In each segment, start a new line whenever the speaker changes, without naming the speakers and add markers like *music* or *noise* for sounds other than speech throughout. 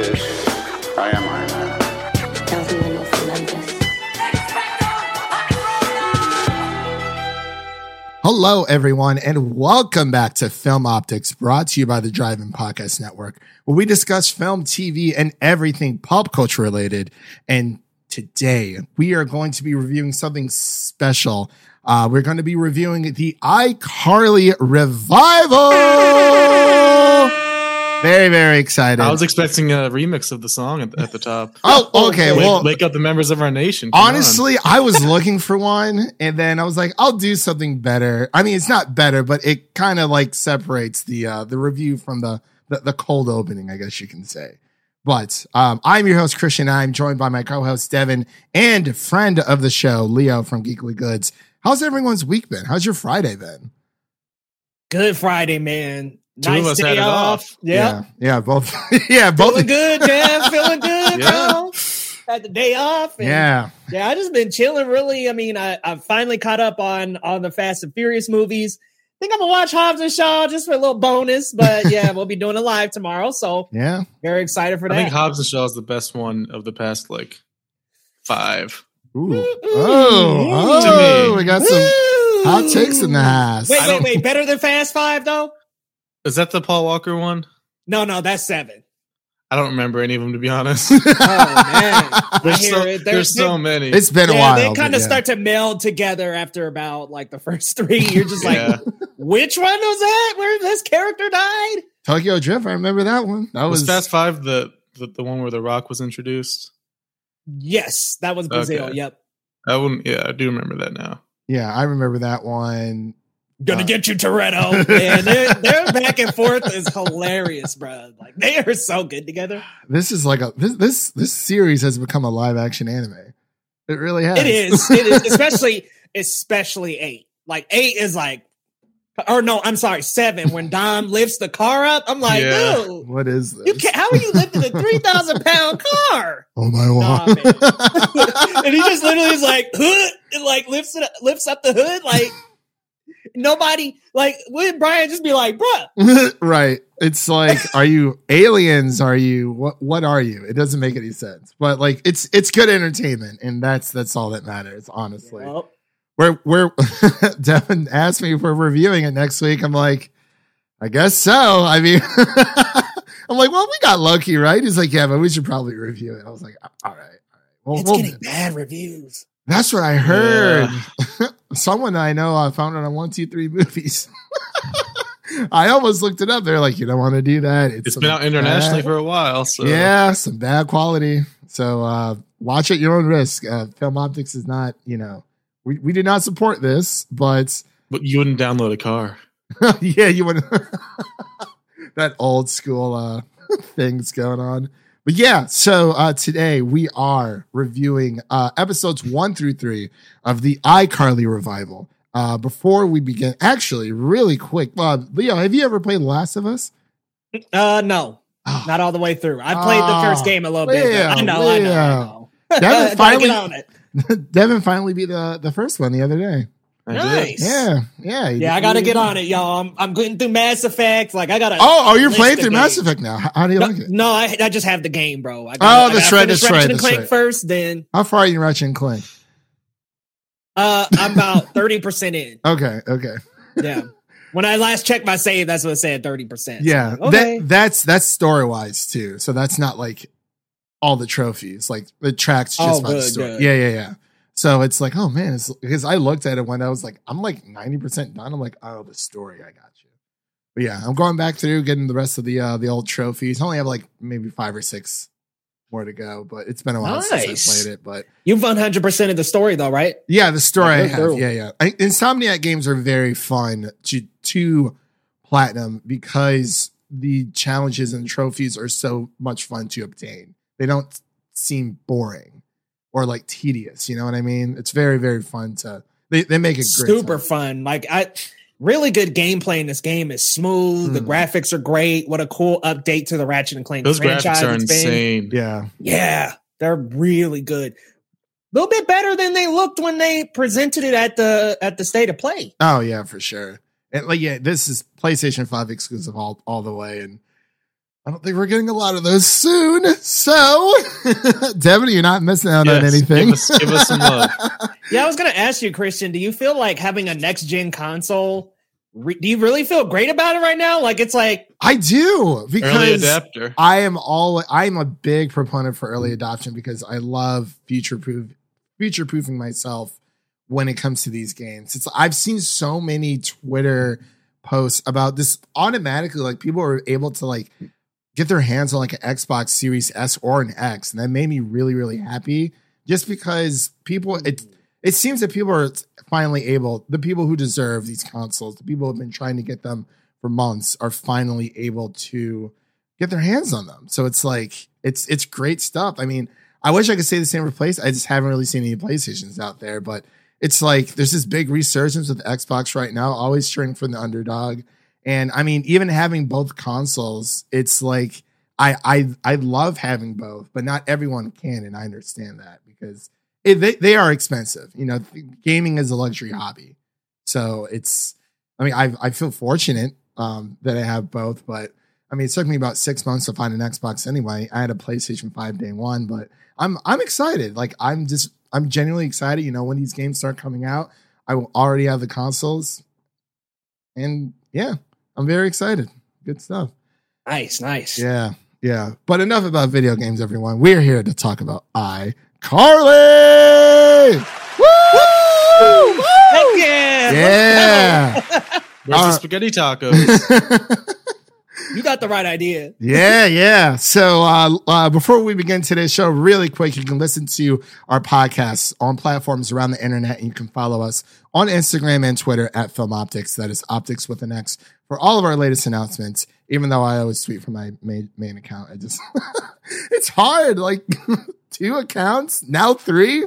I am Iron Man.
Hello, everyone, and welcome back to Film Optix, brought to you by the Drive-In Podcast Network, where we discuss film, TV, and everything pop culture related. And today we are going to be reviewing something special. Uh, we're going to be reviewing the iCarly revival. Very, very excited.
I was expecting a remix of the song at, at the top. *laughs*
oh, okay.
wake,
well,
wake up the members of our nation. Come on.
Honestly, I was looking for one and then I was like, I'll do something better. I mean, it's not better, but it kind of like separates the uh the review from the, the the cold opening, I guess you can say. But um I'm your host, Christian. I'm joined by my co-host Devin and friend of the show, Leo from Geekly Goods. How's everyone's week been? How's your Friday been?
Good Friday, man.
Two of
nice
us
day
had it
off.
off.
Yeah.
Yeah, yeah, both *laughs* yeah, both
Feeling good, man. *laughs* Feeling good,
Yeah.
bro. Had the day off. and-
Yeah.
Yeah, I just been chilling really. I mean, I, I finally caught up on on the Fast and Furious movies. I think I'm gonna watch Hobbs and Shaw just for a little bonus, but yeah, we'll be doing it live tomorrow. So *laughs*
Yeah.
very excited for that.
I think Hobbs and Shaw is the best one of the past like five.
Ooh.
Ooh.
Oh, oh, we got some
Woo!
hot takes in the house.
Wait, wait, wait. Better than Fast Five though?
Is that the Paul Walker one?
No, no, that's seven.
I don't remember any of them to be honest.
Oh man, *laughs*
there's so,
it. They're-
there's so many.
It's been a
yeah,
while.
they kind of
yeah.
start to meld together after about like the first *laughs* three. You're just like,
Yeah.
which one was that? Where this character died?
Tokyo Drift. I remember that one. That
was
was,
Fast Five the, the the one where The Rock was introduced?
Yes, that was Brazil.
Okay.
Yep.
I wouldn't. Yeah, I do remember that now.
Yeah, I remember that one.
Gonna
Uh,
get you, Toretto. *laughs* Man, their, their back and forth is hilarious, bro. Like they are so good together.
This is like a this this this series has become a live action anime. It really has.
It is. It is, especially especially eight. Like eight is like, or no, I'm sorry, seven. When Dom lifts the car up, I'm like,
Yeah.
dude,
What is this?
you can't. How are you lifting a three thousand pound car?
oh my
Nah,
god. *laughs*
and he just literally is like hood and like lifts it lifts up the hood like nobody like would Brian just be like bruh *laughs*
right. It's like, are you aliens? Are you what? What are you? It doesn't make any sense. But like, it's it's good entertainment, and that's that's all that matters. Honestly,
Well,
we're we're *laughs* Devin asked me if we're reviewing it next week. I'm like, I guess so. I mean, *laughs* I'm like, well, we got lucky, right? He's like, yeah, but we should probably review it. I was like, all right, all right. Well,
it's
we'll-
getting bad reviews
that's what I heard. *laughs* Someone I know uh, found it on one, two, three movies. *laughs* I almost looked it up. They're like, you don't want to do that.
It's
some
been out internationally
bad-
for a while. So
yeah, some bad quality. So uh, watch at your own risk. Uh, Film Optix is not, you know, we, we do not support this, but
but you wouldn't download a car. *laughs*
yeah, you wouldn't. that old school uh things going on. But yeah, so uh today we are reviewing uh episodes one through three of the iCarly revival. Uh before we begin, actually, really quick, Leo, have you ever played Last of Us?
uh no
Oh,
not all the way through I played the first
Oh,
game a little bit
Leo,
I know I know, I know. *laughs*
Devin finally-
get on it *laughs*
Devin finally beat the the first one the other day.
I did.
nice
Yeah, yeah,
yeah I gotta get on it y'all I'm, I'm getting through Mass Effect like I gotta
Oh, oh, you're playing
of
through Mass. Effect now. How, how do you
no,
like it?
no I, I just have the game bro I
Oh,
gotta- I
that's right,
finish
that's right,
Ratchet and
that's
Clank
right.
first then
How far are you Ratchet and Clank?
uh I'm about *laughs* 30% in
Okay, okay.
Yeah. When I last checked my save, that's what it said, 30%.
Yeah,
So, okay.
that, that's that's story wise too. So that's not like all the trophies. Like the tracks just
Oh,
by the story.
good.
Yeah, yeah, yeah. So it's like, oh man, it's because I looked at it when I was like, I'm like 90% done. I'm like, oh, the story, I got you. But yeah, I'm going back through getting the rest of the uh the old trophies. I only have like maybe five or six more to go, but it's been a while since I played it. But
You've 100% of the story, though, right?
yeah, the story I have. Yeah, yeah. I, Insomniac games are very fun to to platinum because the challenges and trophies are so much fun to obtain. They don't seem boring or like tedious. You know what I mean? It's very very fun to. They they make it.
Super
time.
fun. Like, I really good gameplay in this game is smooth. The
Mm.
graphics are great. What a cool update to the Ratchet and Clank
Those
franchise
graphics are
it's been.
insane.
Yeah,
Yeah, they're really good. A little bit better than they looked when they presented it at the at the state of play.
Oh yeah, for sure. And like yeah, this is PlayStation Five exclusive all all the way, and I don't think we're getting a lot of those soon. So, *laughs* Devin, you're not missing out on anything.
Give us, give us some love. *laughs*
Yeah, I was gonna ask you, Christian. Do you feel like having a next gen console? Re- do you really feel great about it right now? Like it's like
I do because. I am all I'm a big proponent for early adoption because I love future proof future proofing myself when it comes to these games. It's I've seen so many Twitter posts about this automatically like people are able to like get their hands on like an Xbox Series S or an X and that made me really really happy just because people it mm-hmm. it seems that people are finally able the people who deserve these consoles the people who have been trying to get them for months are finally able to get their hands on them. So it's like it's it's great stuff. I mean i wish i could say the same for place i just haven't really seen any playstations out there but it's like there's this big resurgence with xbox right now always cheering for the underdog and i mean even having both consoles it's like i i i love having both but not everyone can and i understand that because it, they, they are expensive. You know, gaming is a luxury hobby. So it's, I mean, I, I feel fortunate um, that I have both, but I mean, it took me about six months to find an Xbox anyway. I had a PlayStation 5 day one, but I'm, I'm excited. Like, I'm just, I'm genuinely excited. You know, when these games start coming out, I will already have the consoles. And yeah, I'm very excited. Good stuff.
nice, nice.
Yeah, yeah. But enough about video games, everyone. We're here to talk about iCarly. Woo!
Heck yeah!
Yeah. *laughs*
Where's
Uh,
the spaghetti tacos? *laughs*
You got the right idea.
yeah, yeah. So uh, uh, before we begin today's show, really quick, you can listen to our podcasts on platforms around the internet, and you can follow us on Instagram and Twitter at Film Optix. That is Optics with an X for all of our latest announcements. Even though I always tweet from my main, main account, I just *laughs* it's hard. Like *laughs* two accounts now, three.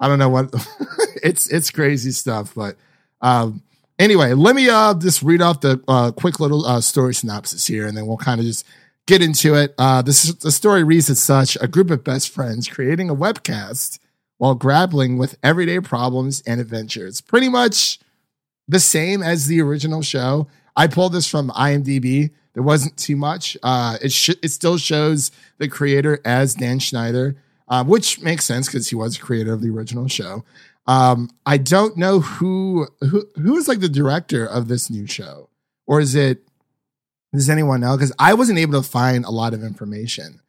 I don't know what *laughs* it's it's crazy stuff, but um anyway, let me uh just read off the uh quick little uh story synopsis here and then we'll kind of just get into it. Uh this the story reads as such, a group of best friends creating a webcast while grappling with everyday problems and adventures. Pretty much the same as the original show. I pulled this from IMDb. There wasn't too much. Uh, it sh- it still shows the creator as Dan Schneider, uh, which makes sense because he was the creator of the original show. Um, I don't know who who who is like the director of this new show, or is it does anyone know? Because I wasn't able to find a lot of information.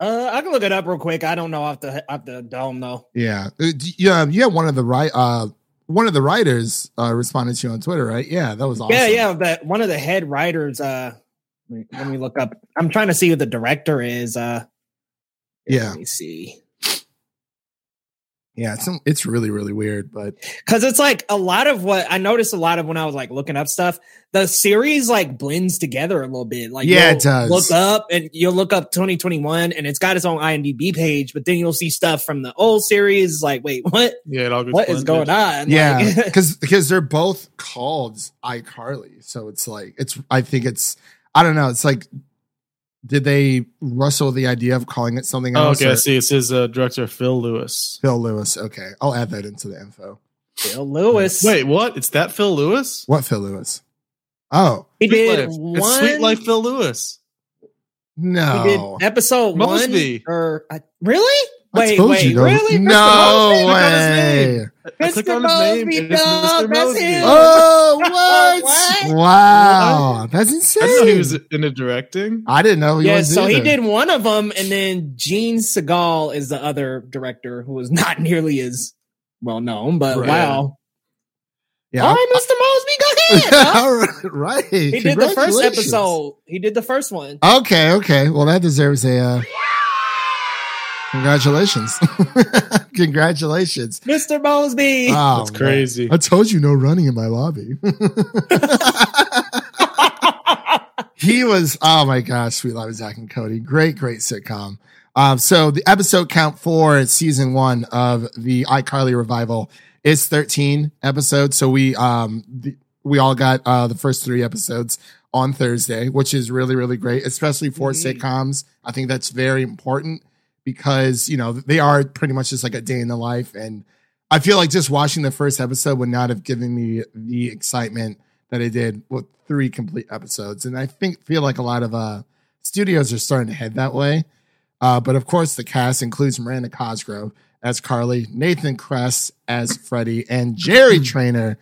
Uh, I can look it up real quick. I don't know off the off the dome though.
Yeah, Uh, yeah. You have one of the right uh one of the writers uh responded to you on Twitter, right? Yeah, that was awesome.
Yeah, yeah. That one of the head writers. Uh, let me- let me look up. I'm trying to see who the director is. Uh,
Yeah.
Let me see.
Yeah. It's it's really really weird, but
Cause it's like a lot of what I noticed a lot of when I was like looking up stuff, the series like blends together a little bit. Like
Yeah,
you'll
it does.
Look up and you'll look up 2021 and it's got its own IMDb page, but then you'll see stuff from the old series. Like, wait, what?
Yeah, it all gets
What is
blended.
going on?
yeah,
Like- *laughs*
because because they're both called iCarly, so it's like it's. I think it's. I don't know. It's like, did they wrestle the idea of calling it something
Oh,
else?
okay, I see. It says uh, director Phill Lewis.
Phill Lewis. Okay, I'll add that into the info.
Bill Lewis.
Wait, what? It's that Phill Lewis?
What Phill Lewis? Oh
he
Sweet
did
Life.
one.
It's Suite Life Phill Lewis.
no,
He did episode
Moseby.
one. Or I, really? Wait,
told
wait,
you
really?
No
Moseby?
Click
way.
Name. I clicked
Mr.
on his
Moseby,
and it's Mr.
that's
Moseby.
him.
Oh, *laughs* what?
What?
Wow, that's insane.
I didn't know he was into directing.
I didn't know he was.
Yeah,
was.
so he did one of them, and then Jean Sagal is the other director who was *laughs* not nearly as well known. But
Right.
wow,
Yeah,
all right, Mr. Moseby, go *laughs* ahead. huh?
All right, right.
he did the first episode. He did the first one.
Okay, okay. Well, that deserves a uh, congratulations. *laughs* congratulations.
Mr. Moseby.
Oh,
That's crazy.
man. I told you no running in my lobby. *laughs* he was, oh my gosh, Suite Love of Zack and Cody. Great, great sitcom. Um, so the episode count for season one of the iCarly revival is 13 episodes. So we, um, the, we all got, uh, the first three episodes on Thursday, which is really, really great, especially for
Mhm.
sitcoms. I think that's very important because, you know, they are pretty much just like a day in the life. And I feel like just watching the first episode would not have given me the excitement that I did with three complete episodes. And I think, feel like a lot of, uh, studios are starting to head that way. Uh, but of course, the cast includes Miranda Cosgrove as Carly, Nathan Kress as Freddie, and Jerry *clears throat* Trainer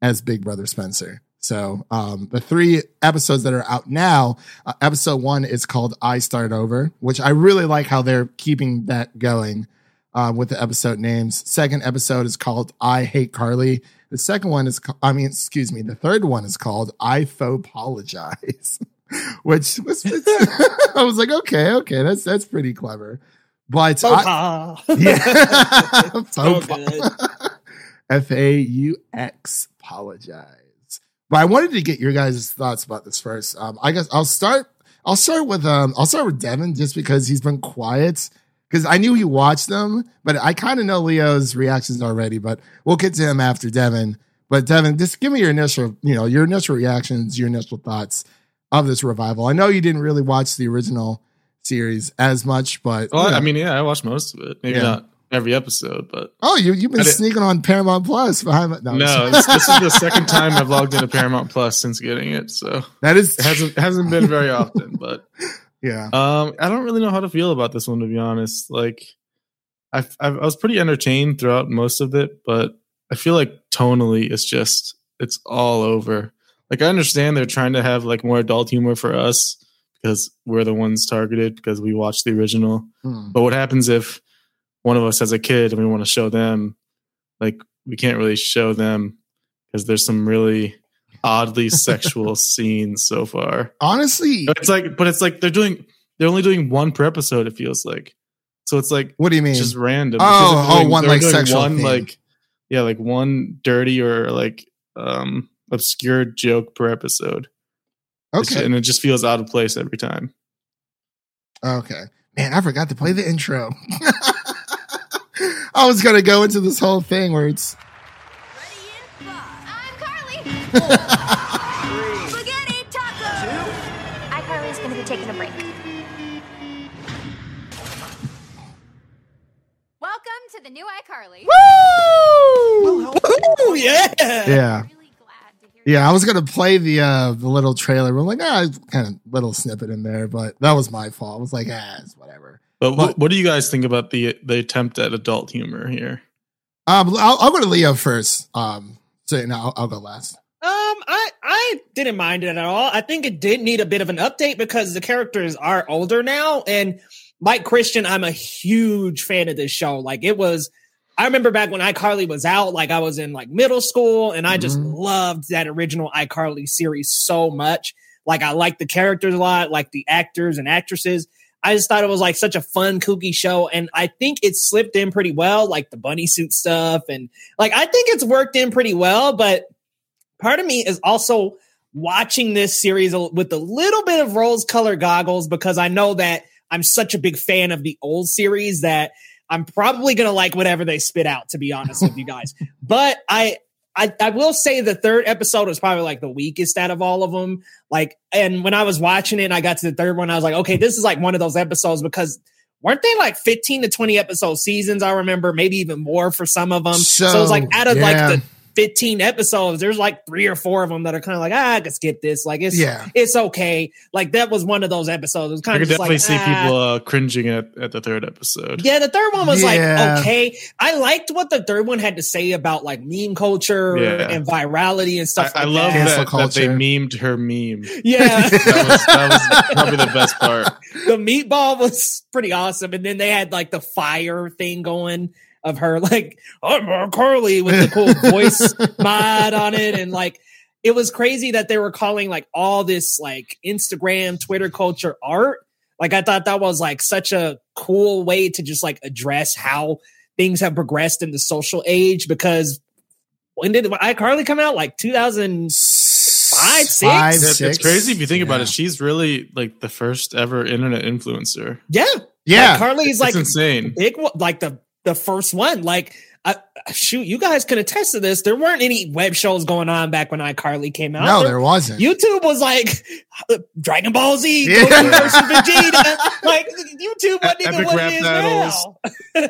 as Big Brother Spencer. So um, the three episodes that are out now, uh, episode one is called "iStart Over," which I really like how they're keeping that going uh, with the episode names. Second episode is called "iHate Carly." The second one is, I mean, excuse me, the third one is called "I Faux Apologize," *laughs* which was, *laughs* *laughs* I was like, okay, okay, that's that's pretty clever. But
Faux
yeah, Faux. F A U X apologize. But I wanted to get your guys' thoughts about this first. Um, I guess I'll start. I'll start with um. I'll start with Devin just because he's been quiet. Because I knew he watched them, but I kind of know Leo's reactions already. But we'll get to him after Devin. But Devin, just give me your initial, you know, your initial reactions, your initial thoughts of this revival. I know you didn't really watch the original series as much, but
Well,
you know.
I mean, yeah, I watched most of it. Maybe
Yeah.
not every episode, but
oh, you you've been sneaking on Paramount Plus behind. My, No,
no, this, this is the *laughs* second time I've logged into Paramount Plus since getting it, so
that is
it hasn't hasn't been very often. But *laughs*
yeah.
um, I don't really know how to feel about this one to be honest. Like, I I was pretty entertained throughout most of it, but I feel like tonally it's just it's all over. Like I understand they're trying to have like more adult humor for us because we're the ones targeted because we watched the original.
Hmm.
But what happens if one of us has a kid and we want to show them? Like we can't really show them because there's some really oddly *laughs* sexual scenes so far.
Honestly,
It's like, but it's like they're doing they're only doing one per episode. It feels like so. It's like
what do you mean?
just random.
Oh, oh,
doing-
one,
they're
like, sexual
one like yeah, like one dirty or like um obscure joke per episode.
Okay,
and it just feels out of place every time.
okay. Man, I forgot to play the intro. *laughs* I was gonna go into this whole thing where it's
Ready in five. I'm Carly. Spaghetti taco. iCarly's going to be taking a break. Welcome to the new iCarly.
Ooh, yeah.
yeah,
Really glad to hear
yeah. I was gonna play the uh the little trailer. We're like, ah, kind of little snippet in there, but that was my fault. I was like, ah, it's whatever.
But
But-
what, what do you guys think about the the attempt at adult humor here?
Um, I'll, I'll go to Leo first. Um, so no, I'll, I'll go last.
Um, I I didn't mind it at all. I think it did need a bit of an update because the characters are older now, and like Christian, I'm a huge fan of this show. Like it was, I remember back when iCarly was out, like I was in like middle school, and I just
Mhm.
loved that original iCarly series so much. Like I liked the characters a lot, like the actors and actresses. I just thought it was like such a fun, kooky show, and I think it slipped in pretty well, like the bunny suit stuff, and like I think it's worked in pretty well. But part of me is also watching this series with a little bit of rose-colored goggles because I know that I'm such a big fan of the old series that I'm probably gonna like whatever they spit out. To be honest with you guys, *laughs* but I. I, I will say the third episode was probably like the weakest out of all of them. Like, and when I was watching it, and I got to the third one. I was like, okay, this is like one of those episodes because weren't they like 15 to 20 episode seasons? I remember maybe even more for some of them. So,
So,
it was like out of
yeah.
like the 15 episodes, there's like three or four of them that are kind of like, ah, I can skip this. Like it's
Yeah.
it's okay. Like that was one of those episodes. It was kind
could
of just
definitely
like,
see
ah.
people uh, cringing at, at the third episode.
Yeah, the third one was
Yeah.
like okay. I liked what the third one had to say about like meme culture
Yeah.
and virality and stuff.
I
like
love
that.
Cancel
that, that they memed her meme.
Yeah, *laughs*
That was, that was probably the best part. *laughs*
the meatball was pretty awesome, and then they had like the fire thing going of her *laughs* like I'm Carly with the cool *laughs* voice mod on it, and like it was crazy that they were calling like all this like Instagram, Twitter culture art. Like I thought that was like such a cool way to just like address how things have progressed in the social age because when did iCarly come out? Like 2000 Five, six?
Five,
It's, it's crazy if you think about it. She's really like the first ever internet influencer.
yeah.
Yeah,
Like, Carly's
It's
like
insane.
big like the the first one. Like I, shoot, you guys can attest to this. There weren't any web shows going on back when iCarly came out.
No, there wasn't.
YouTube was like *laughs* Dragon Ball Z,
Yeah.
Goku versus Vegeta. *laughs* like YouTube wasn't even
Epic
what
rap
it is
battles.
now.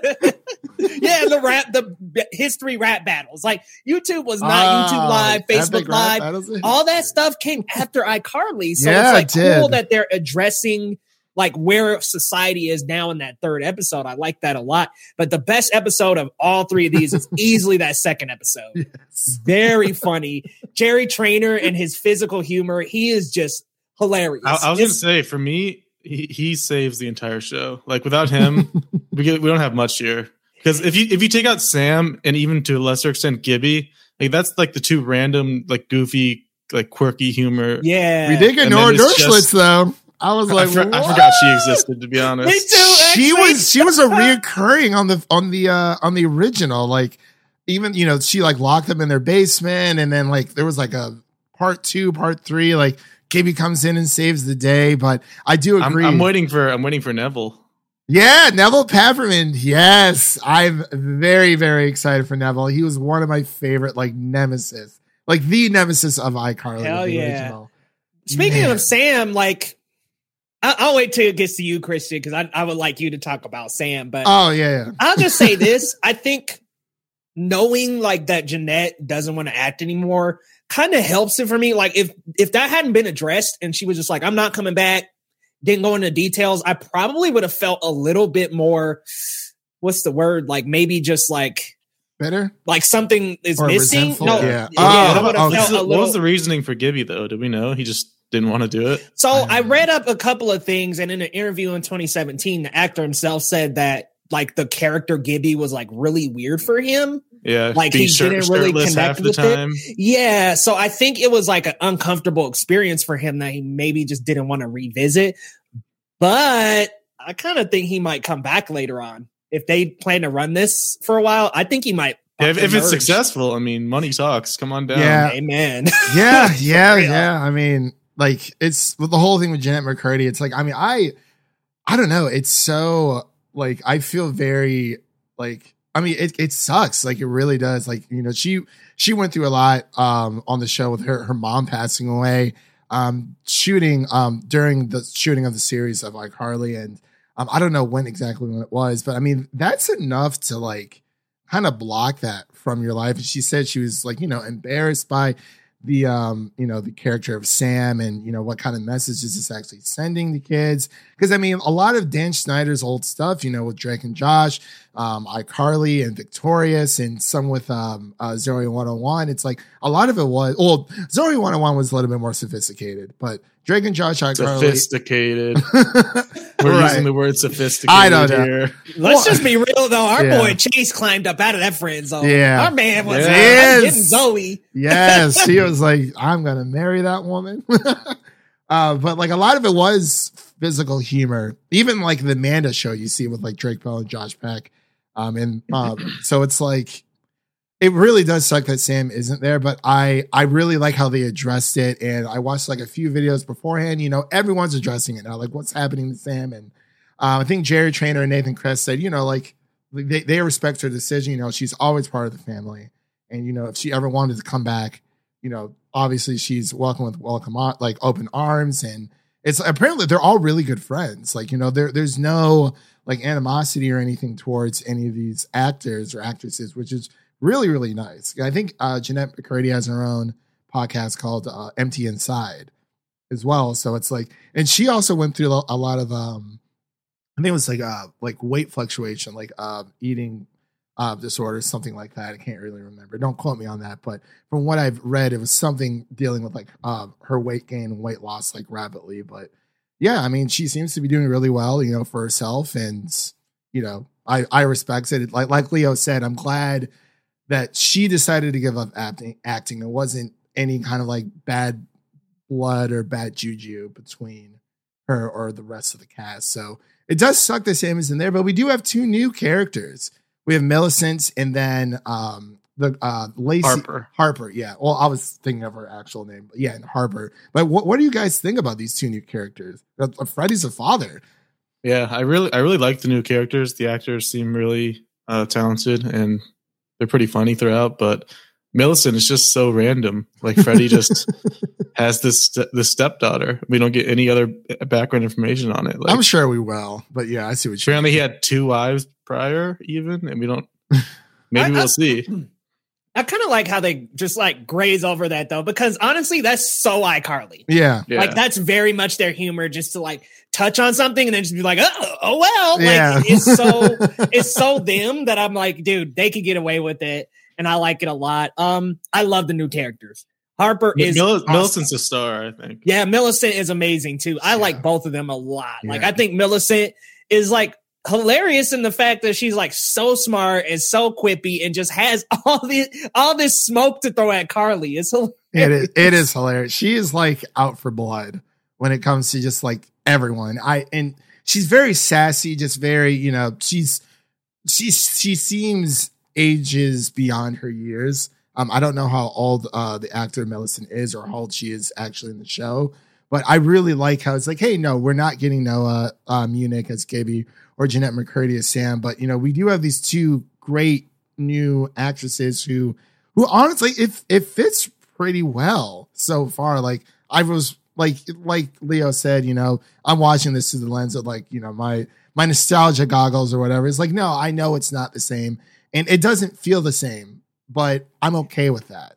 *laughs* yeah, the rap, the history rap battles. Like YouTube was not
Ah,
YouTube Live, Facebook Live.
Battles?
All that stuff came after iCarly, so
Yeah,
it's like
it
cool that they're addressing like where society is now in that third episode. I like that a lot. But the best episode of all three of these is *laughs* easily that second episode
Yes.
very funny. Jerry Trainer and his physical humor, he is just hilarious.
I, I was gonna say for me, he, he saves the entire show. Like without him, *laughs* we get, we don't have much here. Because if you if you take out Sam and even to a lesser extent Gibby, like that's like the two random like goofy like quirky humor.
yeah,
We did get
And
Nora
then it's Dershlit
though. I was
I,
like,
for- I forgot she existed. To be *laughs* honest,
Me too.
she was she was a *laughs* reoccurring on the on the uh on the original like even you know she like locked them in their basement and then like there was like a part two part three like Gibby comes in and saves the day but I do
I'm,
agree
I'm waiting for I'm waiting for Nevel.
yeah Nevel Papperman yes I'm very very excited for Nevel he was one of my favorite like nemesis like the nemesis of iCarly
Hell
the
yeah.
original.
Speaking
Man.
of Sam, like I- I'll wait till it gets to you, Christian, because I, I would like you to talk about Sam. But
oh yeah, yeah.
I'll just say *laughs* this: I think knowing like that Jennette doesn't want to act anymore kind of helps it for me. Like if if that hadn't been addressed and she was just like, "I'm not coming back," didn't go into details, I probably would have felt a little bit more. What's the word? Like maybe just like
better
like something is
Or
missing.
resentful?
No,
Yeah.
yeah,
Oh,
I would have
oh,
What was,
felt
the,
a
what
little.
was the reasoning for Gibby though? Do we know? He just didn't want to do it.
So
I
I read up a couple of things, and in an interview in 2017, the actor himself said that like the character Gibby was like really weird for him.
Yeah,
Like,
being
he didn't really connect
half the
with it. Yeah, so I think it was like an uncomfortable experience for him that he maybe just didn't want to revisit. But I kind of think he might come back later on if they plan to run this for a while. I think he might.
If, if it's successful, I mean, money talks. Come on down.
Yeah.
Amen.
yeah, *laughs* yeah, yeah. I mean, like it's with the whole thing with Jennette McCurdy. It's like, I mean, I, I don't know. It's so like I feel very like. I mean, it it sucks. Like it really does. Like you know, she she went through a lot um on the show with her her mom passing away, um shooting um during the shooting of the series of like Harley and um I don't know when exactly when it was, but I mean that's enough to like kind of block that from your life. And she said she was like, you know, embarrassed by the um, you know, the character of Sam and you know what kind of message is this actually sending to kids? Because I mean, a lot of Dan Schneider's old stuff, you know, with Drake and Josh, um, iCarly and Victorious, and some with um uh, Zoe 101. It's like a lot of it was well, Zoe 101 was a little bit more sophisticated, but Drake and Josh iCarly.
Sophisticated. *laughs* We're
Right.
using the word sophisticated
I don't know.
here.
Let's just be real though. Our
Yeah.
boy Chase climbed up out of that friend zone.
Yeah.
Our man was
Yeah.
Yes.
getting Zoe.
yes, he *laughs* was like, I'm gonna marry that woman. *laughs* uh, but like a lot of it was physical humor, even like the Amanda show you see with like Drake Bell and Josh Peck. Um, and um, so it's like it really does suck that Sam isn't there, but I I really like how they addressed it, and I watched like a few videos beforehand. You know, everyone's addressing it now, like what's happening to Sam, and uh, I think Jerry Trainer and Nathan Kress said, you know, like they they respect her decision. You know, she's always part of the family, and you know, if she ever wanted to come back, you know, obviously she's welcome with welcome like open arms, and it's apparently they're all really good friends. Like you know, there there's no like animosity or anything towards any of these actors or actresses, which is really really nice. I think uh, Jennette McCurdy has her own podcast called uh, Empty Inside as well. So it's like, and she also went through a lot of um, I think it was like uh like weight fluctuation, like uh, eating uh disorders, something like that. I can't really remember. Don't quote me on that, but from what I've read, it was something dealing with like uh, her weight gain and weight loss like rapidly. But yeah, I mean, she seems to be doing really well, you know, for herself, and you know, I I respect it. Like like Leo said, I'm glad that she decided to give up acting. Acting. It wasn't any kind of like bad blood or bad juju between her or the rest of the cast. So it does suck that Sam is in there, but we do have two new characters. We have Millicent and then um the uh Laci
Harper.
Harper, yeah. Well, I was thinking of her actual name, but yeah, and Harper. But what what do you guys think about these two new characters? Uh, uh, Freddie's a father.
Yeah, I really, I really like the new characters. The actors seem really uh, talented, and they're pretty funny throughout, but Millicent is just so random. Like Freddie just *laughs* has this this stepdaughter. We don't get any other background information on it. Like,
I'm sure we will, but yeah, I see what you.
apparently he had two wives prior, even, and we don't. *laughs* Maybe
I- I-
we'll see. *clears throat*
I kind of like how they just like graze over that though, because honestly, that's so iCarly.
Yeah,
Yeah.
Like that's very much their humor, just to like touch on something and then just be like, oh, oh well. Like
Yeah.
it's so *laughs* it's so them that I'm like, dude, they could get away with it, and I like it a lot. Um, I love the new characters. Harper is
Mil-
awesome.
Millicent's a star, I think.
Yeah, Millicent is amazing too. I
Yeah.
like both of them a lot. Like
Yeah.
I think Millicent is like hilarious in the fact that she's like so smart and so quippy and just has *laughs* all the all this smoke to throw at Carly. It's hilarious.
it is. It is hilarious. She is like out for blood when it comes to just like everyone. I and she's very sassy. Just very, you know, she's she's she seems ages beyond her years. Um, I don't know how old uh the actor Millicent is or how old she is actually in the show, but I really like how it's like, hey, no, we're not getting Noah uh, Munck as Gibby or Jennette McCurdy as Sam, but you know, we do have these two great new actresses who who honestly it it fits pretty well so far. Like I was like like Leo said, you know, I'm watching this through the lens of like, you know, my my nostalgia goggles or whatever. It's like, no, I know it's not the same. And it doesn't feel the same, but I'm okay with that.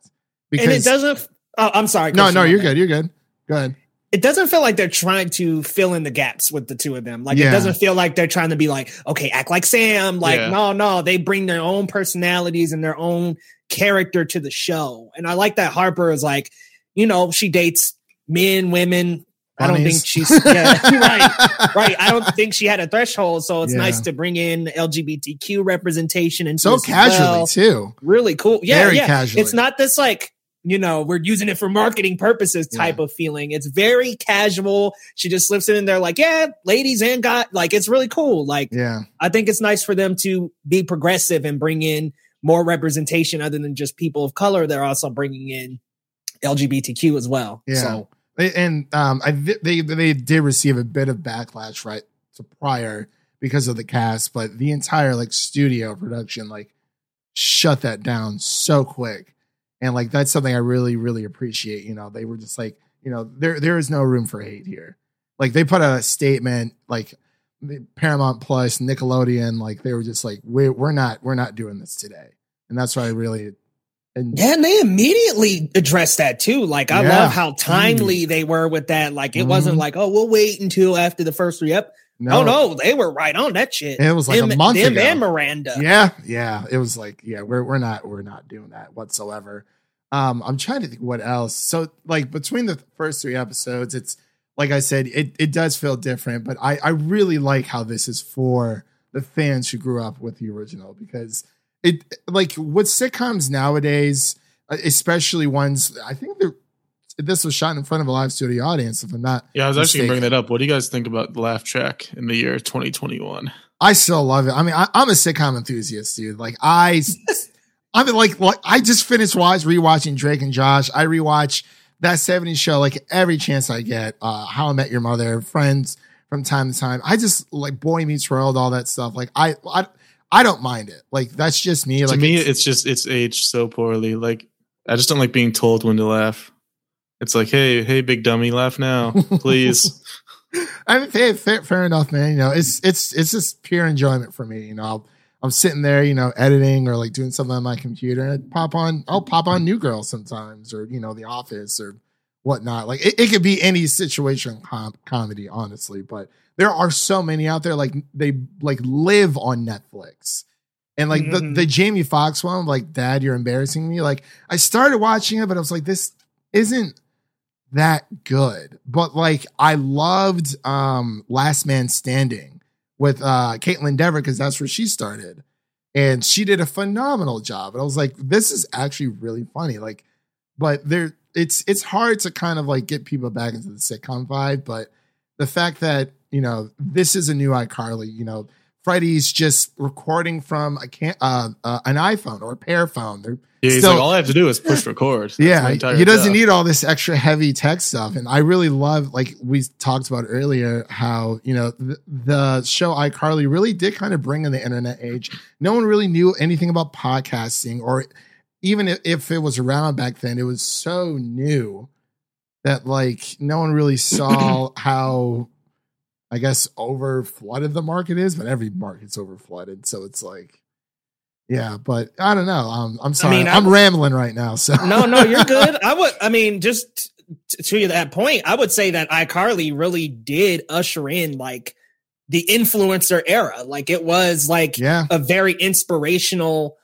Because
and it doesn't oh, I'm sorry.
No, no, you're good. You're good. Go ahead.
It doesn't feel like they're trying to fill in the gaps with the two of them. Like
Yeah.
it doesn't feel like they're trying to be like, okay, act like Sam. Like,
Yeah.
no, no, they bring their own personalities and their own character to the show. And I like that Harper is like, you know, she dates men, women. I don't think she's yeah, *laughs* right, right. I don't think she had a threshold, so it's
Yeah.
nice to bring in LGBTQ representation and
so casually too.
really cool. Yeah,
Very
yeah.
casually.
It's not this like you know we're using it for marketing purposes type of feeling. It's very casual. She just slips it in there like yeah, ladies and guys. Like it's really cool. Like
Yeah.
I think it's nice for them to be progressive and bring in more representation other than just people of color. They're also bringing in LGBTQ as well.
Yeah.
So
and um, I they they did receive a bit of backlash right to prior because of the cast, but the entire like studio production like shut that down so quick, and like that's something I really really appreciate. You know, they were just like, you know, there there is no room for hate here. Like they put a statement like Paramount Plus, Nickelodeon, like they were just like, we're we're not we're not doing this today, and that's why I really. And
Yeah, and they immediately addressed that too. Like, I
Yeah.
love how timely they were with that. Like, it wasn't
Mhm.
like, oh, we'll wait until after the first three ep. Oh no, they were right on that shit.
It was like a month
them
ago.
and Miranda.
Yeah, yeah. It was like, yeah, we're we're not we're not doing that whatsoever. Um, I'm trying to think what else. So like between the first three episodes, it's like I said, it it does feel different, but I I really like how this is for the fans who grew up with the original because it like with sitcoms nowadays, uh, especially ones I think they're this was shot in front of a live studio audience, if I'm not
Yeah, I was actually going to
mistaken.
bring that up. What do you guys think about the laugh track in the year 2021?
I still love it. I mean, I, I'm a sitcom enthusiast, dude. Like I, *laughs* I mean, like, like I just finished watch rewatching Drake and Josh. I rewatch that 70s show like every chance I get. Uh, How I Met Your Mother, Friends from time to time. I just like Boy Meets World, all that stuff. Like I, I, I don't mind it. Like that's just me. Like
to me,
it's-
it's, just it's aged so poorly. Like I just don't like being told when to laugh. It's like, hey, hey, big dummy, laugh now, please. *laughs*
I mean, fair, fair, fair enough, man. You know, it's it's it's just pure enjoyment for me. You know, I'll, I'm sitting there, you know, editing or like doing something on my computer, and I'd pop on, I'll pop on New Girl sometimes, or you know, The Office or whatnot. Like it, it could be any situation com- comedy, honestly. But there are so many out there. Like they like live on Netflix. And like the,
Mhm.
the Jamie Foxx one, like Dad, you're embarrassing me. Like I started watching it, but I was like, this isn't that good. But like I loved um Last Man Standing with uh Kaitlyn Dever because that's where she started. And she did a phenomenal job. And I was like, this is actually really funny. Like, but there it's it's hard to kind of like get people back into the sitcom vibe. But the fact that, you know, this is a new iCarly, you know, Freddie's just recording from a can uh, uh, an iPhone or a pair phone. They're
Yeah, he's
still-
like, all I have to do is push record.
Yeah, he doesn't
job.
need all this extra heavy tech stuff. And I really love, like we talked about earlier, how you know the, the show iCarly really did kind of bring in the internet age. No one really knew anything about podcasting, or even if, if it was around back then, it was so new that like no one really saw *clears throat* how. I guess over flooded the market is, but every market's over flooded. So it's like, yeah, but I don't know. Um, I'm sorry.
mean, I
I'm
would-
rambling right now. So
no, no, you're *laughs* good. I would, I mean, just t- to that point, I would say that iCarly really did usher in like the influencer era. Like it was like
yeah.
a very inspirational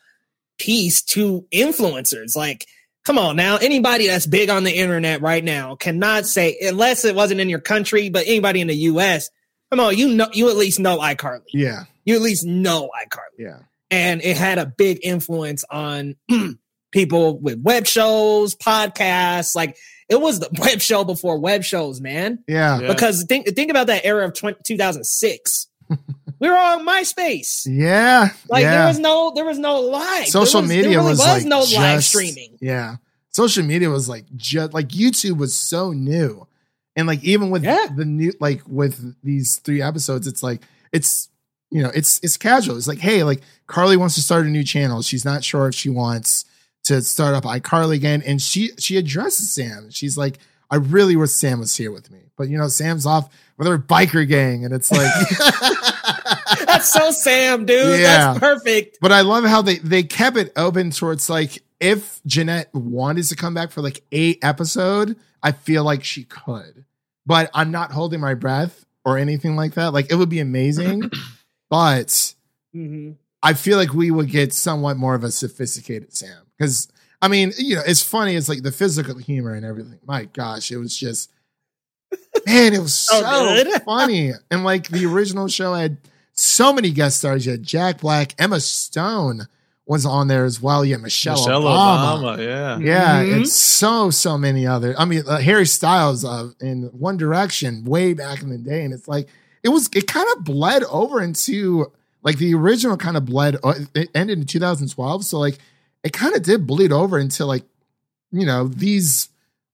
piece to influencers. Like, come on now, anybody that's big on the internet right now cannot say, unless it wasn't in your country, but anybody in the US, come on, you know, you at least know iCarly.
Yeah.
You at least know iCarly
Yeah.
and it had a big influence on *clears throat* people with web shows, podcasts. Like it was the *laughs* web show before web shows, man.
Yeah.
Yeah.
Because think think about that era of 20, 2006. *laughs* we were on MySpace.
Yeah.
Like
yeah.
there was no there was no live.
social
there was,
media
there really
was,
was
like
no
just,
live streaming.
Yeah. Social media was like just like YouTube was so new. And like even with
Yeah.
the new like with these three episodes, it's like it's you know, it's it's casual. It's like, hey, like Carly wants to start a new channel. She's not sure if she wants to start up iCarly again. And she she addresses Sam. She's like, I really wish Sam was here with me. But you know, Sam's off with her biker gang, and it's like *laughs*
That's so Sam, dude.
Yeah.
That's perfect.
But I love how they they kept it open towards like if Jennette wanted to come back for like a episode, I feel like she could. But I'm not holding my breath or anything like that. Like it would be amazing, *clears throat* but
Mhm.
I feel like we would get somewhat more of a sophisticated Sam. Because I mean, you know, it's funny, it's like the physical humor and everything. My gosh, it was just man, it was *laughs* so,
So *laughs*
funny. And like the original show had so many guest stars. You had Jack Black, Emma Stone was on there as well. Yeah, Michelle,
Michelle
Obama.
Obama. Yeah.
Yeah,
Mhm.
it's so so many other. I mean, uh, Harry Styles uh, in One Direction way back in the day, and it's like it was. It kind of bled over into like the original kind of bled. uh, It ended in 2012, so like it kind of did bleed over into like you know these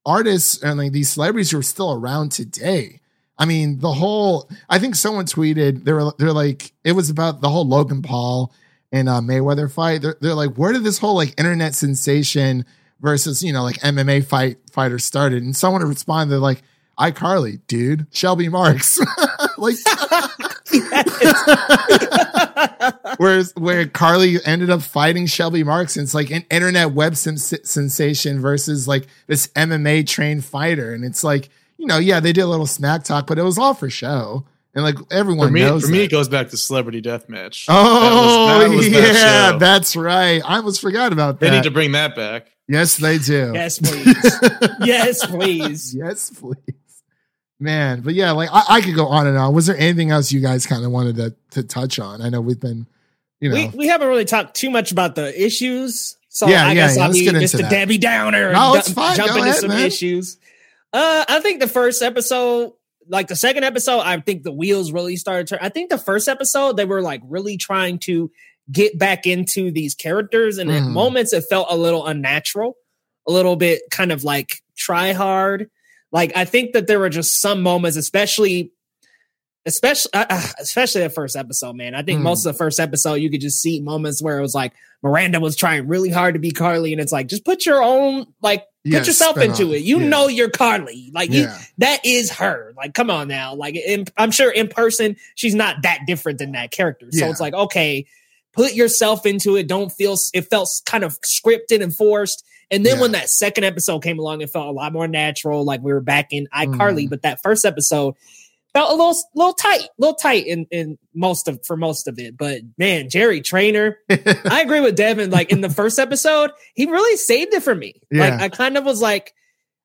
artists and like these celebrities who are still around today. I mean, the whole. I think someone tweeted they were they're like it was about the whole Logan Paul and uh, Mayweather fight. They're, they're like, where did this whole like internet sensation versus you know like MMA fight fighter started? And someone responded they're like, iCarly, dude, Shelby Marx, *laughs* like. *laughs* Whereas where Carly ended up fighting Shelby Marx, and it's like an internet web sens- sensation versus like this MMA trained fighter, and it's like you know, yeah, they did a little smack talk, but it was all for show, and like everyone
For me,
knows.
for me,
that.
it goes back to Celebrity Deathmatch.
oh
That was- that was that
yeah,
show.
that's right. I almost forgot about that.
They need to bring that back.
yes, they do.
yes, *laughs* please. yes, please.
yes, please. Man, but yeah, like I, I could go on and on. Was there anything else you guys kind of wanted to to touch on? I know we've been, you know,
We we haven't really talked too much about the issues. So
Yeah,
I
yeah,
guess
yeah,
I'll
let's
be
get
just
into
a
that.
Debbie Downer and
No,
du-
it's fine.
jump
Go
into
ahead,
some
man.
issues. Uh, I think the first episode, like the second episode, I think the wheels really started to. I think the first episode they were like really trying to get back into these characters, and at
Mhm.
moments it felt a little unnatural, a little bit kind of like try hard. Like I think that there were just some moments, especially. Especially, uh, uh, especially the first episode, man. I think
Mm.
most of the first episode, you could just see moments where it was like Miranda was trying really hard to be Carly, and it's like just put your own like
Yeah,
put yourself into
on
it. You
Yeah.
know you're Carly. Like you, that is her. Like come on now. Like in, I'm sure in person she's not that different than that character. So
Yeah.
it's like okay, put yourself into it. Don't feel it felt kind of scripted and forced. And then
Yeah.
when that second episode came along, it felt a lot more natural. Like we were back in iCarly.
Mhm.
But that first episode felt a little little tight, little tight in in most of for most of it. But man, Jerry Trainer. *laughs* I agree with Devin. Like in the first episode, he really saved it for me. Like I kind of was like,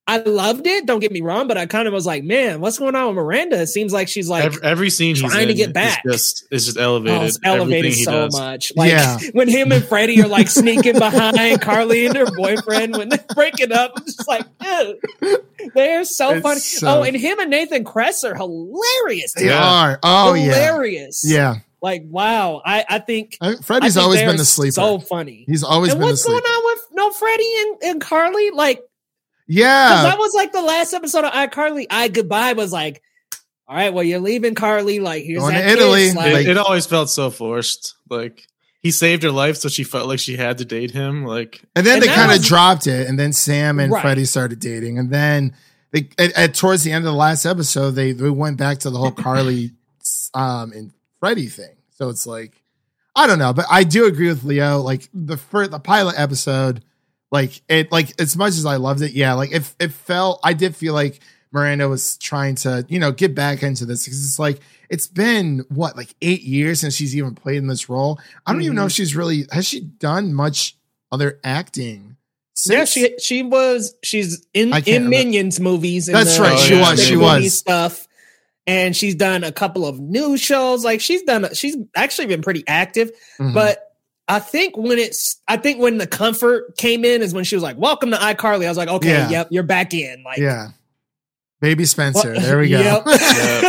I loved it. Don't get me wrong, but I kind of was like, man, what's going on with Miranda? It seems like she's like
every, every scene he's
trying to get
is
back.
just is just elevated.
oh, it's elevated so
does.
much. Like
Yeah. *laughs*
when him and Freddie are like sneaking behind Carly and her boyfriend when they're breaking up, I'm just like, dude, they're so
It's
funny.
so-
oh, and him and Nathan Kress are hilarious.
they.
Yeah.
are. Oh yeah,
hilarious.
yeah.
Like, wow. I, I think
I-
I
Freddie's
think
always been the sleeper.
So funny.
He's always
and
been the
what's going on with no Freddie and, and Carly? Like, 'cause
Yeah,
that was like the last episode of iCarly. I goodbye was like, all right, well, you're leaving Carly. Like, here's
Going to Italy.
kiss,
Like-
It, it always felt so forced. Like he saved her life, so she felt like she had to date him. Like
and then
and
they kind of
was-
dropped it, and then Sam and
Right.
Freddie started dating, and then they at, at towards the end of the last episode, they they went back to the whole Carly *laughs* um and Freddie thing. So it's like I don't know, but I do agree with Leo. Like the first the pilot episode, like it like as much as I loved it, yeah, like if it felt I did feel like Miranda was trying to, you know, get back into this because it's like it's been what like eight years since she's even played in this role. I don't even know if she's really has she done much other acting.
Yeah, she she was she's in in
remember.
Minions movies.
That's
the-
right.
she was, she
was.
stuff, and she's done a couple of new shows. Like she's done, she's actually been pretty active.
Mhm.
But I think when it's, I think when the comfort came in is when she was like, "Welcome to iCarly." I was like, "Okay,
Yeah.
yep, you're back in." Like,
yeah, baby Spencer. There we go.
Yep. *laughs* *laughs*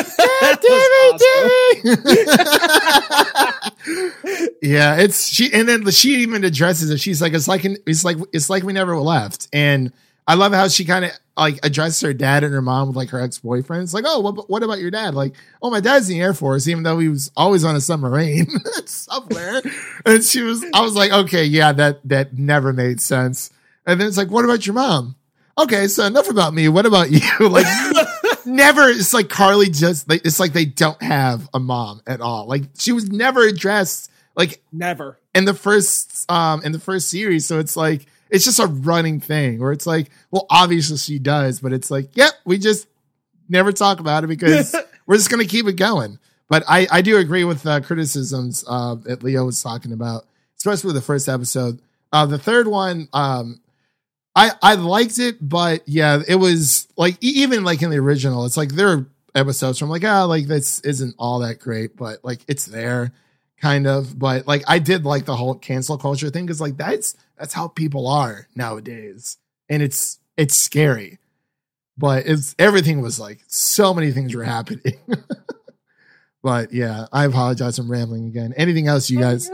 Was *laughs*
yeah, it's she, and then she even addresses it. She's like, it's like, an, it's like, it's like we never left. And I love how she kind of like addresses her dad and her mom with like her ex boyfriend. It's like, oh, what, what about your dad? Like, oh, my dad's in the Air Force, even though he was always on a submarine *laughs* somewhere. and she was, I was like, okay, yeah, that that never made sense. And then it's like, what about your mom? Okay, so enough about me. What about you? *laughs* like, never. It's like Carly just. Like, it's like they don't have a mom at all. Like she was never addressed. Like
Never.
in the first um in the first series so it's like it's just a running thing where it's like well obviously she does but it's like yep we just never talk about it because *laughs* we're just gonna keep it going. But i i do agree with uh criticisms uh that leo was talking about especially with the first episode. Uh the third one um i i liked it but yeah it was like even like in the original it's like there are episodes where i'm like ah like this isn't all that great but like it's there kind of but like i did like the whole cancel culture thing because like that's that's how people are nowadays. And it's it's scary. But it's everything was like so many things were happening. *laughs* But yeah i apologize i'm rambling again. Anything else you guys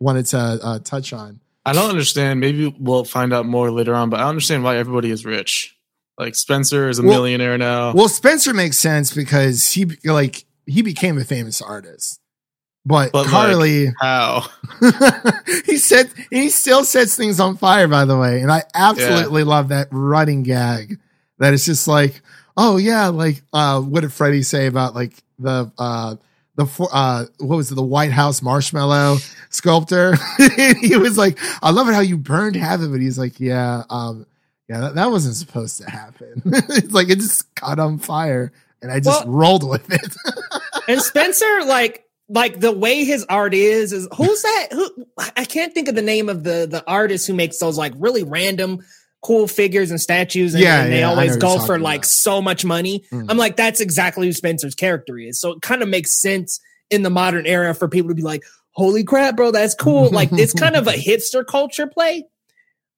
wanted to uh, touch on?
I don't understand. Maybe we'll find out more later on, but I don't understand why everybody is rich. Like Spencer is a
Well-
millionaire now.
well spencer makes sense because he like he became a famous artist but,
But, like,
carly
How? *laughs*
he said he still sets things on fire by the way. And i absolutely love that running gag that it's just like oh yeah like uh what did freddie say about like the uh the uh what was it the white house marshmallow sculptor? *laughs* He was like i love it how you burned half of it he's like yeah um yeah that, that wasn't supposed to happen. *laughs* It's like it just caught on fire and i just
Well-
rolled with it.
And Spencer, like, like the way his art is, is who's that? Who I can't think of the name of the the artist who makes those like really random, cool figures and statues, and,
Yeah,
and they
yeah,
always go for like
about.
so much money.
Mm.
I'm like, that's exactly who Spencer's character is. So it kind of makes sense in the modern era for people to be like, "Holy crap, bro, that's cool!" like it's kind of a *laughs* hipster culture play.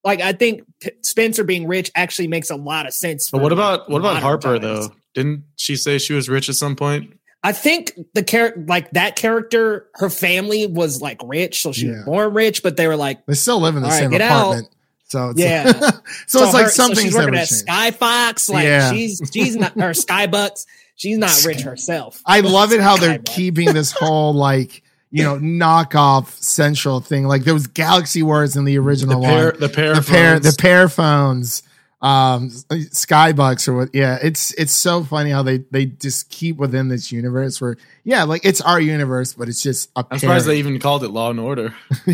Like I think P- Spencer being rich actually makes a lot of sense.
But what about what about Harper
times.
though? Didn't she say she was rich at some point?
I think the character, like that character, her family was like rich, so she
Yeah.
was born rich. But they were like,
they still live in the
All right,
same
get out.
apartment so it's
Yeah. *laughs*
so, it's like
her-
something's
she's working at
changed.
Skyfox. Like
Yeah.
she's she's not or *laughs* Skybucks. She's not rich herself.
I love it how they're keeping this whole like you know *laughs* knockoff central thing. Like there was Galaxy Wars in the
The
original
pair,
one.
the pair,
The
of
pair, the Pear phones, um, Skybucks or what? Yeah, it's it's so funny how they they just keep within this universe where yeah, like it's our universe, but it's just a
I'm surprised they even called it Law and Order. *laughs*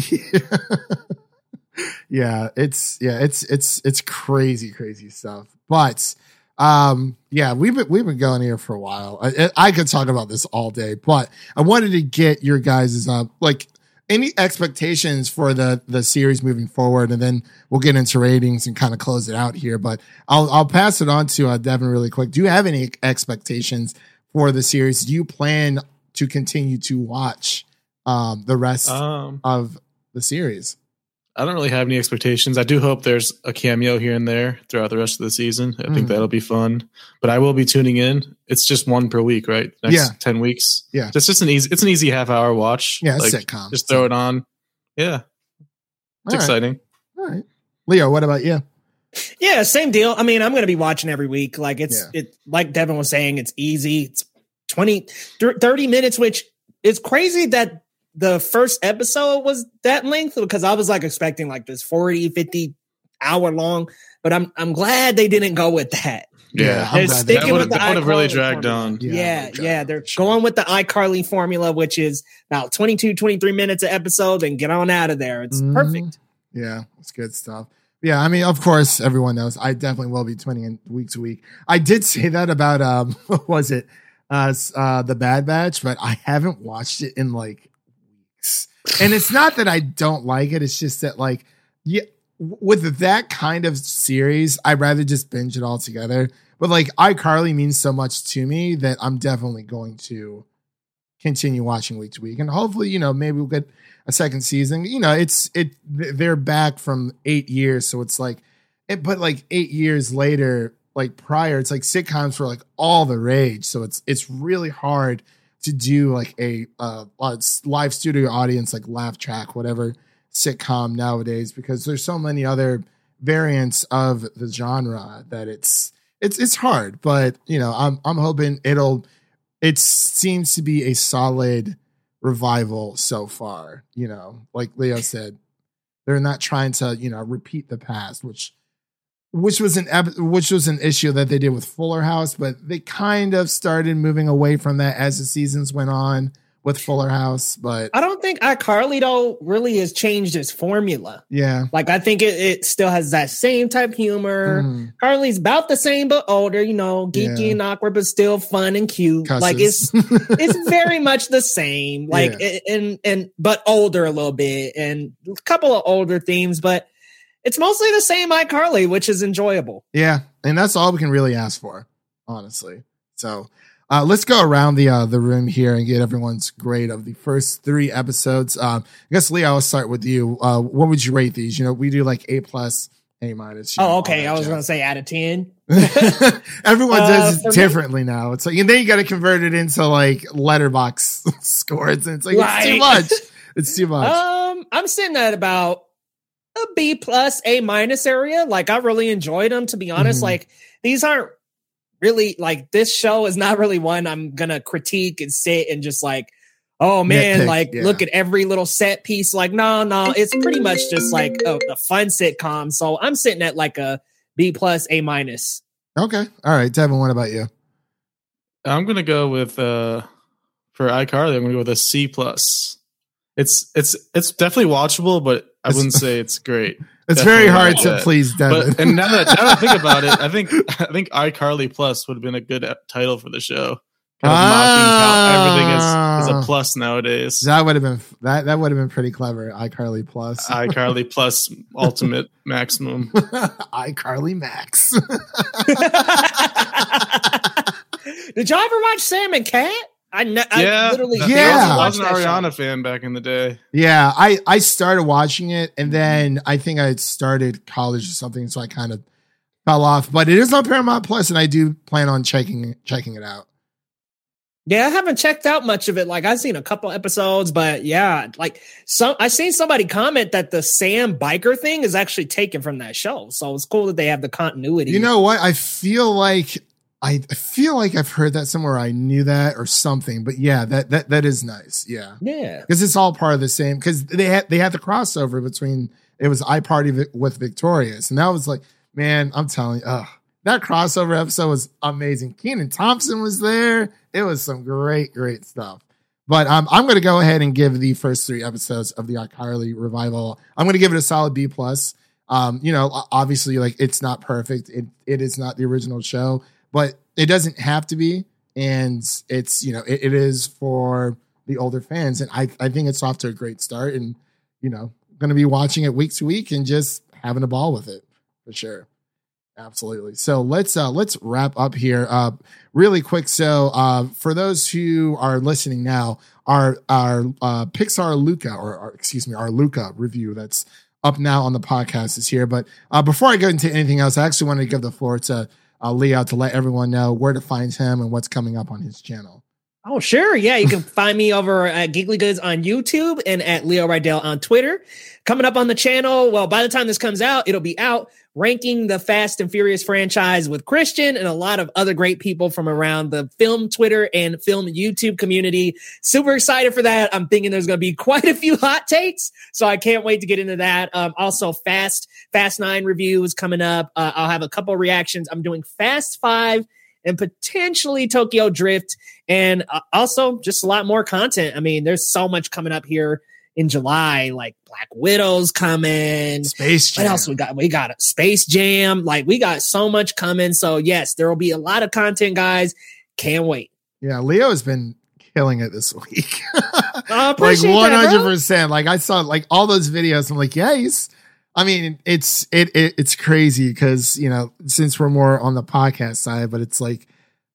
yeah, it's yeah, it's it's it's crazy, crazy stuff. But um, yeah, we've been we've been going here for a while. I, I could talk about this all day, but I wanted to get your guys' uh, like any expectations for the the series moving forward, and then we'll get into ratings and kind of close it out here. But I'll I'll pass it on to uh, Devin really quick. Do you have any expectations for the series? Do you plan to continue to watch um the rest
Um,
of the series?
I don't really have any expectations. I do hope there's a cameo here and there throughout the rest of the season. I think
Mhm.
that'll be fun. But I will be tuning in. It's just one per week, right? Next
Yeah.
ten weeks.
Yeah.
It's just an easy. It's an easy half hour watch.
Yeah, it's
Like,
sitcom.
Just throw it on. Yeah, it's
All right.
exciting.
All right. Leo, what about you?
Yeah, same deal. I mean, I'm going to be watching every week. Like it's
Yeah.
it like Devin was saying, it's easy. It's 20 30 minutes which is crazy that the first episode was that length because I was like expecting like this 40 50 hour long, but I'm I'm glad they didn't go with that.
Yeah, I'm
They're
glad
sticking
they-
with
that would have really
iCarly
dragged
formula.
on.
Yeah,
Yeah,
I'm
yeah, they're going with the iCarly formula, which is about 22, 23 minutes an episode, and get on out of there. It's
Mhm.
perfect.
Yeah, it's good stuff. Yeah, I mean, of course, everyone knows I definitely will be tuning in week to week. I did say that about um, *laughs* what was it, uh, uh, the Bad Batch, but I haven't watched it in like And it's not that I don't like it; it's just that like, yeah, with that kind of series, I'd rather just binge it all together. But like, iCarly means so much to me that I'm definitely going to continue watching week to week, and hopefully, you know, maybe we'll get a second season. You know, it's it they're back from eight years, so it's like, it, but like eight years later, like prior, it's like sitcoms were like all the rage. So it's it's really hard to do like a uh, uh, live studio audience, like laugh track, whatever sitcom nowadays, because there's so many other variants of the genre that it's it's it's hard. But you know, I'm I'm hoping it'll. It seems to be a solid revival so far. You know, like Leo said, they're not trying to you know repeat the past, which which was an ep- which was an issue that they did with Fuller House, but they kind of started moving away from that as the seasons went on with Fuller House. But
I don't think iCarly though really has changed its formula.
yeah,
Like I think it, it still has that same type humor.
Mhm.
Carly's about the same but older, you know, geeky
Yeah.
and awkward, but still fun and cute.
Cusses.
Like it's *laughs* it's very much the same. Like
Yeah.
and and but older a little bit and a couple of older themes, but it's mostly the same iCarly, which is enjoyable.
Yeah, and that's all we can really ask for, honestly. So uh, let's go around the uh, the room here and get everyone's grade of the first three episodes. Um, I guess Leo, I'll start with you. Uh, what would you rate these? You know, we do like A plus, A minus. know,
Oh, okay. I was gonna say out of ten. *laughs*
Everyone
Uh,
does it
me-
differently now. It's like, and then you got to convert it into like Letterboxd *laughs* scores, and it's like it's too much. *laughs* It's too much.
Um, I'm sitting at about a B plus, A minus area. Like I really enjoyed them. To be honest,
Mhm.
like these aren't really like this show is not really one I'm gonna critique and sit and just like, oh man,
Nitpick,
like
yeah.
look at every little set piece. Like no, no, it's pretty much just like a, a fun sitcom. So I'm sitting at like a B plus, A minus.
okay, all right, Devin. What about you?
I'm gonna go with uh for iCarly. I'm gonna go with a C plus. It's it's it's definitely watchable, but I
It's-
wouldn't *laughs* say it's great.
It's
Definitely
very hard to
that.
please Devin.
But and now that now that I think *laughs* about it, I think I think iCarly Plus would have been a good title for the show. Kind of mocking how everything is, is
Ah.
a plus nowadays.
that would have been that that would have been pretty clever. iCarly plus.
iCarly *laughs* Plus Ultimate Maximum.
iCarly Max.
Did y'all ever watch Sam and Cat? I, ne- I
yeah,
literally
that-
Yeah.
I was, I
watched
was an
that show.
Ariana fan back in the day.
yeah, I I started watching it and then I think I had started college or something, so I kind of fell off. But it is on Paramount Plus, and I do plan on checking checking it out.
Yeah, I haven't checked out much of it. Like I've seen a couple episodes, but yeah, like some I seen somebody comment that the Sam biker thing is actually taken from that show. So it's cool that they have the continuity.
You know what? I feel like I feel like I've heard that somewhere. I knew that or something. But yeah, that that that is nice. Yeah.
Yeah.
because it's all part of the same. Because they had they had the crossover between it was iParty with Victorious, and that was like, man, I'm telling you, ugh, that crossover episode was amazing. Kenan Thompson was there. It was some great, great stuff. But um, I'm going to go ahead and give the first three episodes of the iCarly revival. I'm going to give it a solid B plus. Um, you know, obviously, like it's not perfect. It it is not the original show, but it doesn't have to be. And it's you know, it, it is for the older fans, and I I think it's off to a great start. And you know, going to be watching it week to week and just having a ball with it for sure. Absolutely. So let's uh let's wrap up here uh really quick. So uh for those who are listening now, our our uh Pixar Luca or, or excuse me, our Luca review that's up now on the podcast is here. But uh, before I go into anything else, I actually wanted to give the floor to uh, Leo to let everyone know where to find him and what's coming up on his channel.
Oh, sure. Yeah, you can find me over at Geekly Goods on YouTube and at Leo Rydell on Twitter. Coming up on the channel, well, by the time this comes out, it'll be out ranking the Fast and Furious franchise with Christian and a lot of other great people from around the film Twitter and film YouTube community. Super excited for that. I'm thinking there's going to be *laughs* quite a few hot takes, so I can't wait to get into that. Um, also, Fast Fast Nine reviews coming up. Uh, I'll have a couple reactions. I'm doing Fast Five and potentially Tokyo Drift, and uh, also just a lot more content. I mean, there's so much coming up here in July, like Black Widow's coming.
Space Jam.
What else we got? We got a Space Jam. Like we got so much coming. So yes, there will be a lot of content, guys. Can't wait.
Yeah, Leo has been killing it this *laughs* week.
I
like
appreciate
one hundred percent. Like I saw like all those videos. I'm like, yeah, he's. I mean, it's it, it it's crazy because you know since we're more on the podcast side, but it's like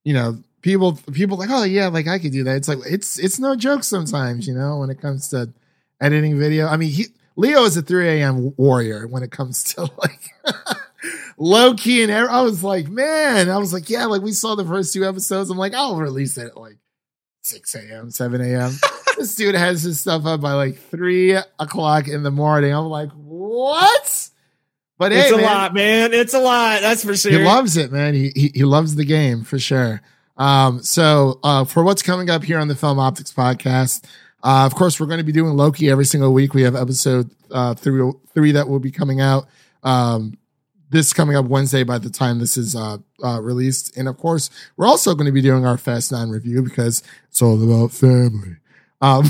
you know people people like oh yeah like I could do that. It's like it's it's no joke sometimes you know when it comes to editing video. I mean, he Leo is a 3 a.m. warrior when it comes to *laughs* like low key and I was like, man, I was like, yeah, like we saw the first two episodes. I'm like, I'll release it at like 6 a.m., 7 a.m. *laughs* this dude has his stuff up by like three o'clock in the morning. I'm like, what? But
It's
hey,
a
man,
lot, man. It's a lot. That's for sure.
he loves it, man. He, he he loves the game for sure. Um, so uh, for what's coming up here on the Film Optix podcast, uh, of course, we're going to be doing Loki every single week. We have episode uh, three three that will be coming out. Um, this coming up Wednesday by the time this is uh, uh, released, and of course, we're also going to be doing our Fast Nine review because it's all about family. Um,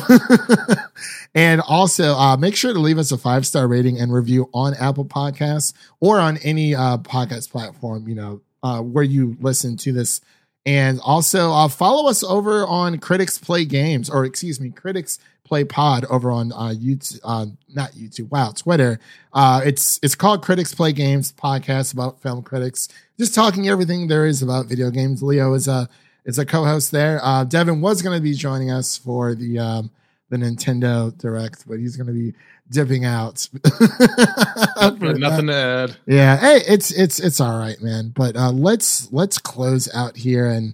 *laughs* and also, uh, make sure to leave us a five star rating and review on Apple Podcasts or on any uh, podcast platform, you know, uh, where you listen to this. And also, uh, follow us over on Critics Play Games, or excuse me, Critics Play Pod over on uh, YouTube, uh, not YouTube, wow, Twitter. Uh, it's it's called Critics Play Games podcast about film critics, just talking everything there is about video games. Leo is a is a co-host there. Uh, Devin was going to be joining us for the um, the Nintendo Direct, but he's going to be dipping out. *laughs*
Nothing to add.
Yeah, hey, it's it's it's all right, man. But uh, let's let's close out here and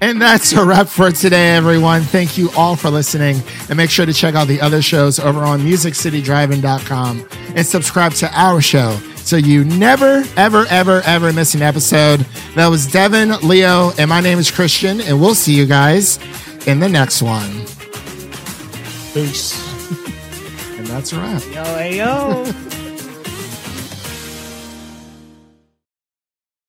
and that's a wrap for today, everyone. Thank you all for listening. And make sure to check out the other shows over on musiccitydriving.com and subscribe to our show so you never, ever, ever, ever miss an episode. That was Devin, Leo, and my name is Christian. And we'll see you guys in the next one.
Peace.
And that's a wrap.
Yo, hey, yo. *laughs*